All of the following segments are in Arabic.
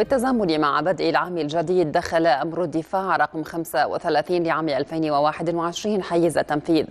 بالتزامن مع بدء العام الجديد دخل أمر الدفاع رقم 35 لعام 2021 حيز التنفيذ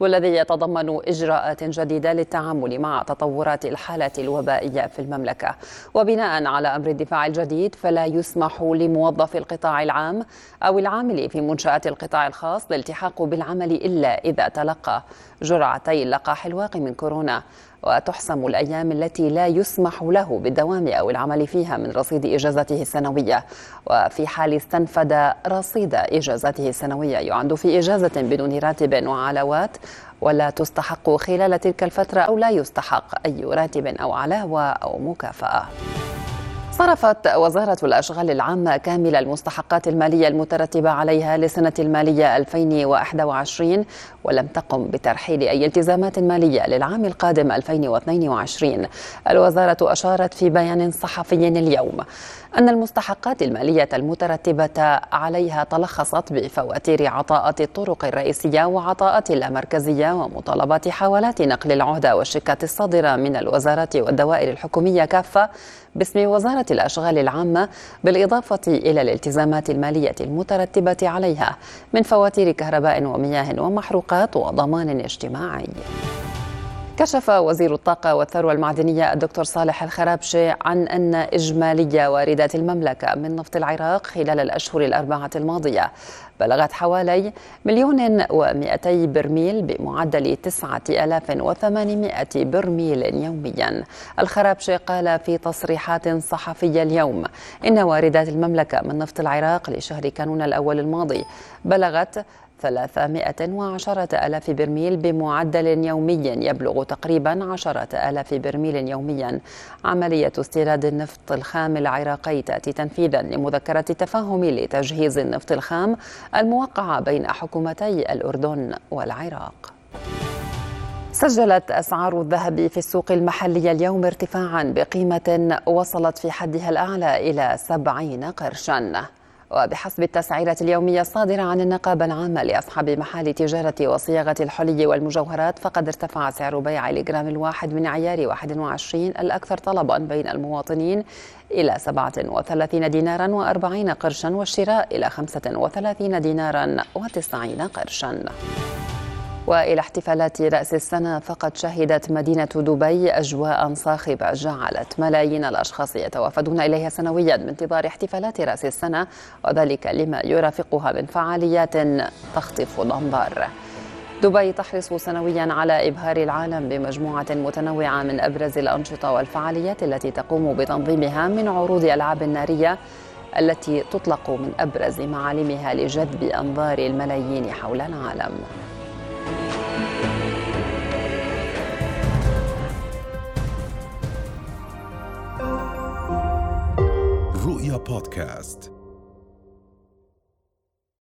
والذي يتضمن إجراءات جديدة للتعامل مع تطورات الحالة الوبائية في المملكة. وبناء على أمر الدفاع الجديد فلا يسمح لموظف القطاع العام أو العامل في منشآت القطاع الخاص الالتحاق بالعمل إلا إذا تلقى جرعتي اللقاح الواقي من كورونا. وتحسم الأيام التي لا يسمح له بالدوام أو العمل فيها من رصيد إجازته السنوية. وفي حال استنفد رصيد إجازته السنوية يعد في إجازة بدون راتب وعلاوات ولا تستحق خلال تلك الفترة أو لا يستحق أي راتب أو علاوة أو مكافأة. صرفت وزارة الأشغال العامة كامل المستحقات المالية المترتبة عليها لسنة المالية 2021 ولم تقم بترحيل أي التزامات مالية للعام القادم 2022 الوزارة أشارت في بيان صحفي اليوم أن المستحقات المالية المترتبة عليها تلخصت بفواتير عطاءات الطرق الرئيسية وعطاءات اللامركزية ومطالبات حوالات نقل العهدة والشيكات الصادرة من الوزارات والدوائر الحكومية كافة باسم وزارة الأشغال العامة بالإضافة إلى الالتزامات المالية المترتبة عليها من فواتير كهرباء ومياه ومحروقات وضمان اجتماعي. كشف وزير الطاقة والثروة المعدنية الدكتور صالح الخرابشي عن أن إجمالي واردات المملكة من نفط العراق خلال الأشهر الأربعة الماضية بلغت حوالي مليون ومئتي برميل بمعدل تسعة ألاف وثمانمائة برميل يوميا. الخرابشي قال في تصريحات صحفية اليوم إن واردات المملكة من نفط العراق لشهر كانون الأول الماضي بلغت 310 ألاف برميل بمعدل يومي يبلغ تقريبا 10 ألاف برميل يوميا. عملية استيراد النفط الخام العراقي تأتي تنفيذا لمذكرة تفاهم لتجهيز النفط الخام الموقعة بين حكومتي الأردن والعراق. سجلت أسعار الذهب في السوق المحلية اليوم ارتفاعا بقيمة وصلت في حدها الأعلى إلى 70 قرشا. وبحسب التسعيرة اليومية الصادرة عن النقابة العامة لأصحاب محال تجارة وصياغة الحلي والمجوهرات فقد ارتفع سعر بيع الجرام الواحد من عيار 21 الأكثر طلبا بين المواطنين إلى 37 دينارا و40 قرشا والشراء إلى 35 دينارا و90 قرشا. وإلى احتفالات رأس السنة فقد شهدت مدينة دبي أجواء صاخبة جعلت ملايين الأشخاص يتوافدون إليها سنويا بانتظار احتفالات رأس السنة وذلك لما يرافقها من فعاليات تخطف الأنظار. دبي تحرص سنويا على إبهار العالم بمجموعة متنوعة من أبرز الأنشطة والفعاليات التي تقوم بتنظيمها من عروض ألعاب نارية التي تطلق من أبرز معالمها لجذب أنظار الملايين حول العالم. رؤيا بودكاست.